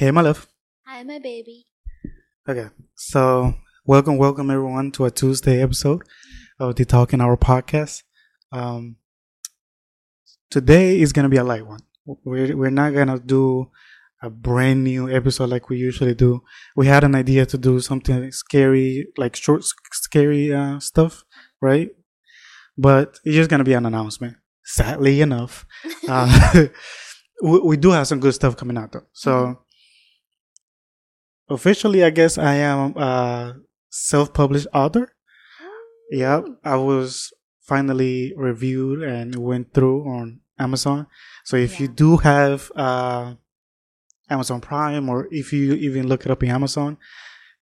Hey, my love. Hi, my baby. Okay, so welcome, welcome everyone to a Tuesday episode of the Talking Hour podcast. Um, today is gonna be a light one. We're we're not gonna do a brand new episode like we usually do. We had an idea to do something scary, like short, scary uh, stuff, right? But it's just gonna be an announcement. Sadly enough, uh, we, we do have some good stuff coming out though. So officially, I guess I am a self-published author. Yeah, I was finally reviewed and went through on Amazon. So if you do have uh, Amazon Prime, or if you even look it up in Amazon,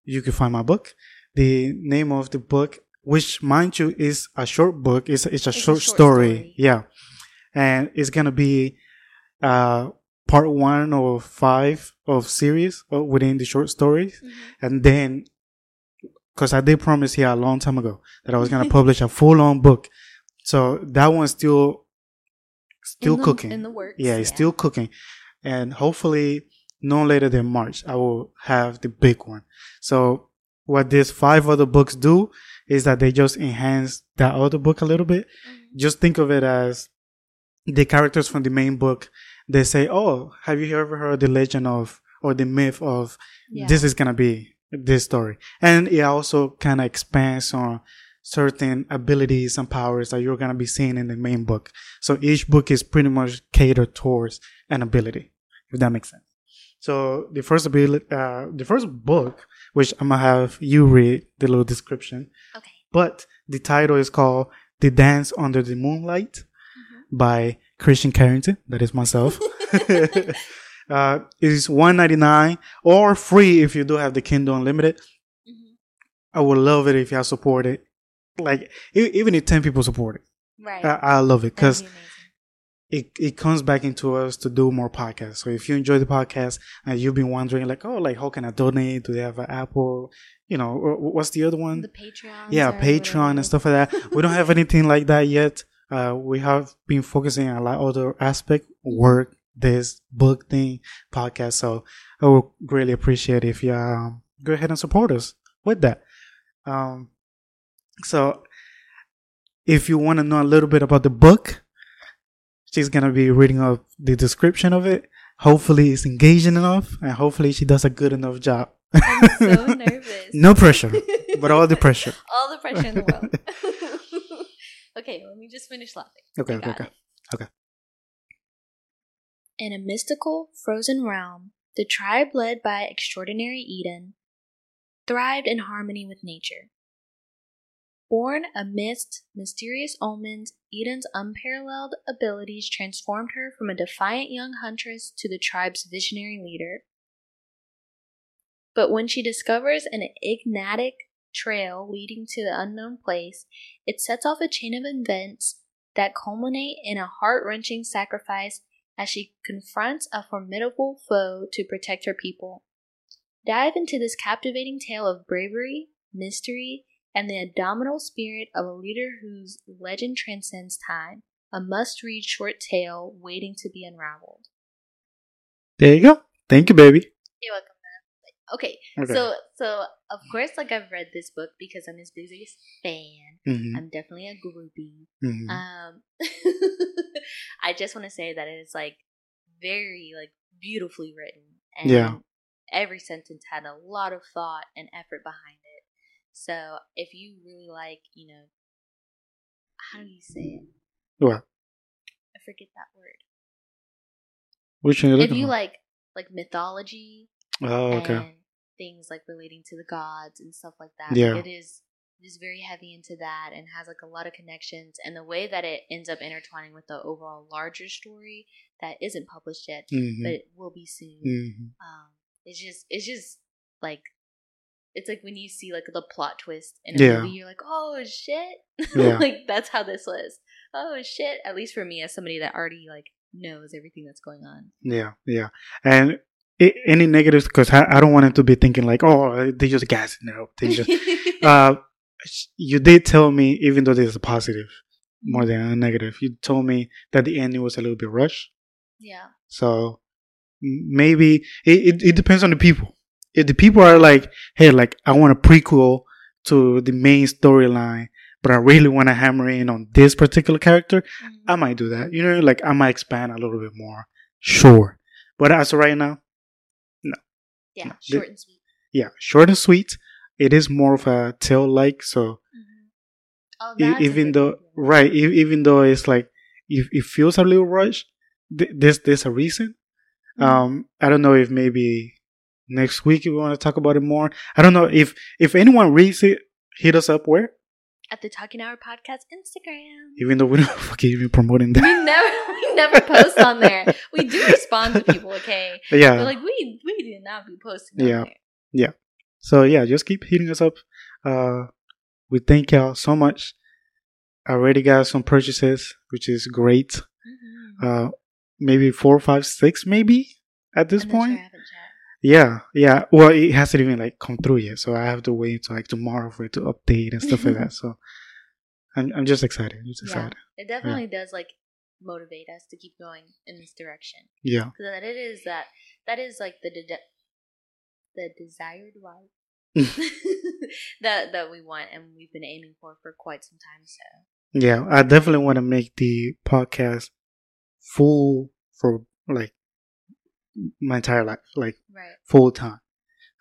you can find my book. The name of the book, which mind you is a short book, it's it's a, a short, short story. story. Yeah, and it's gonna be uh, part one of five of series uh, within the short stories Mhm. and then because I did promise here a long time ago that I was gonna publish a full on book, so that one's still still in the, cooking. in the works. yeah, it's still cooking, and hopefully no later than March I will have the big one. So what these five other books do is that they just enhance that other book a little bit. Mhm. Just think of it as the characters from the main book. They say, "Oh, have you ever heard the legend of or the myth of Yeah. this is gonna be this story and it also kind of expands on certain abilities and powers that you're gonna be seeing in the main book so each book is pretty much catered towards an ability if that makes sense so the first ability uh, the first book which i'm gonna have you read the little description Okay. but the title is called the dance under the moonlight by christian carrington that is myself. Uh, it is 199 or free if you do have the kindle unlimited. Mhm. i would love it if y'all support it. Like even if 10 people support it. Right. i, I love it because be it, it comes back into us to do more podcasts. So if you enjoy the podcast and you've been wondering like oh like how can i donate? Do they have an apple? You know or what's the other one? The Patreon. yeah patreon and stuff like that. We don't have anything like that yet uh we have been focusing on a lot other aspect work this book thing podcast. So i would greatly appreciate if you um, go ahead and support us with that. Um so if you want to know a little bit about the book she's gonna be reading up the description of it. Hopefully it's engaging enough and hopefully she does a good enough job. I'm so nervous. no pressure but all the pressure. All the pressure in the world. okay, let me just finish laughing. okay okay okay it. okay In a mystical, frozen realm, the tribe led by extraordinary Idun thrived in harmony with nature. Born amidst mysterious omens, Idun's unparalleled abilities transformed her from a defiant young huntress to the tribe's visionary leader. But when she discovers an enigmatic trail leading to the unknown place, it sets off a chain of events that culminate in a heart wrenching sacrifice as she confronts a formidable foe to protect her people. Dive into this captivating tale of bravery, mystery, and the indomitable spirit of a leader whose legend transcends time. A must read short tale waiting to be unraveled. There you go. Thank you, baby. You're welcome. Okay, Okay. so so of course, like I've read this book because I'm his biggest fan. hmm I'm definitely a groupie. hmm Um, I just want to say that it is like very like beautifully written, and Yeah. every sentence had a lot of thought and effort behind it. So if you really like, you know, how do you say it? What? I forget that word. Which one If you like like mythology Oh, okay. and things like relating to the gods and stuff like that. Yeah. Like, it is it is very heavy into that and has like a lot of connections and the way that it ends up intertwining with the overall larger story that isn't published yet, hmm but it will be soon. hmm Um it's just it's just like it's like when you see like the plot twist in a Yeah. movie, you're like, oh shit. Yeah. like that's how this was. Oh shit. At least for me as somebody that already like knows everything that's going on. Yeah, yeah. And any negatives? Because I, I don't want him to be thinking like, oh, they just gas up. They just. uh, you did tell me, even though there's a positive more than a negative, you told me that the ending was a little bit rushed. yeah. So maybe it, it, it depends on the people. If the people are like, hey, like I want a prequel to the main storyline, but I really want to hammer in on this particular character, Mm-hmm. I might do that. You know, like I might expand a little bit more. Sure. But as of right now, yeah, no, the- short and sweet. yeah, short and sweet. It is more of a tale like, so Oh, e- that's even though idea. right, even though it's like it, it feels a little rushed, th- there's there's a reason. Mhm. Um, I don't know if maybe next week we want to talk about it more. I don't know if if anyone reads it, hit us up where. At the Talking Hour Podcast Instagram. Even though we don't fucking even promoting that. We never, we never post on there. We do respond to people, okay? But yeah. like we, we did not be posting Yeah. on there. Yeah. So yeah, just keep hitting us up. Uh, we thank y'all so much. I already got some purchases, which is great. Mhm. Uh, maybe four, five, six, maybe at this I'm not sure, point. I haven't checked. Yeah, yeah. Well, it hasn't even like come through yet, so I have to wait until like tomorrow for it to update and stuff like that. So I'm I'm just excited. I'm just Yeah. excited. It definitely does like motivate us to keep going in this direction. Yeah. Because that it is that that is like the de- the desired life that that we want and we've been aiming for for quite some time. So Yeah, I definitely want to make the podcast full for like my entire life, like right, full time.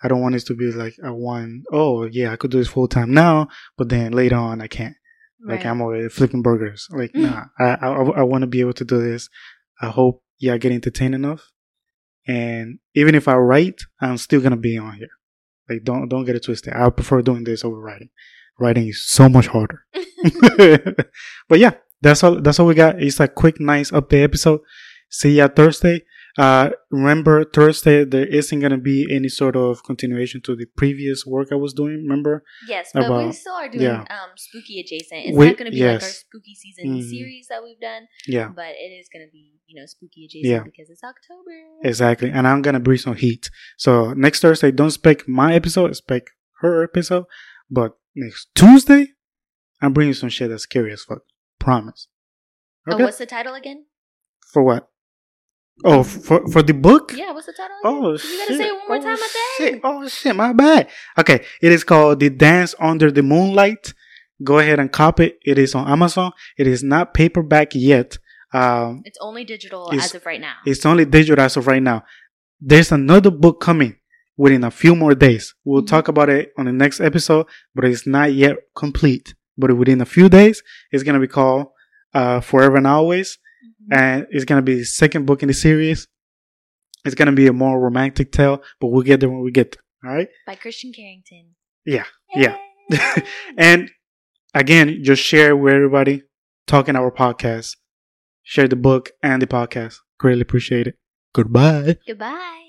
I don't want it to be like a one, oh yeah, I could do this full time now, but then later on I can't. Like. I'm already flipping burgers. Like mm. nah, I I, I want to be able to do this. I hope y'all get entertained enough, and even if I write, I'm still gonna be on here. Like don't don't get it twisted. I prefer doing this over writing. Writing is so much harder. but yeah, that's all. That's all we got. It's a quick, nice update episode. See ya Thursday. Uh, remember Thursday there isn't gonna be any sort of continuation to the previous work I was doing. Remember? Yes, but we still are doing yeah. um spooky adjacent. It's We- not going to be like our spooky season Mhm. series that we've done, Yeah, but it is going to be you know spooky adjacent Yeah. because it's October. exactly. And I'm gonna bring some heat. So next Thursday, don't expect my episode. Expect her episode. But next Tuesday, I'm bringing some shit that's scary as fuck. Promise. Oh, Okay. what's the title again? for what? Oh, for for the book? Yeah, what's the title? Oh you shit! gotta say it one more oh, time. I think. Oh shit! My bad. Okay, it is called "The Dance Under the Moonlight." Go ahead and copy it. It is on Amazon. It is not paperback yet. Um, It's only digital It's- as of right now. it's only digital as of right now. There's another book coming within a few more days. We'll Mhm. talk about it on the next episode, but it's not yet complete. But within a few days, it's gonna be called uh, "Forever and Always." Mhm. and it's gonna be the second book in the series. It's gonna be a more romantic tale, but we'll get there when we get there. All right. By Christian Carrington. Yeah, yeah. And again, just share with everybody. Talking Hour podcast. Share the book and the podcast. Greatly appreciate it. Goodbye. Goodbye.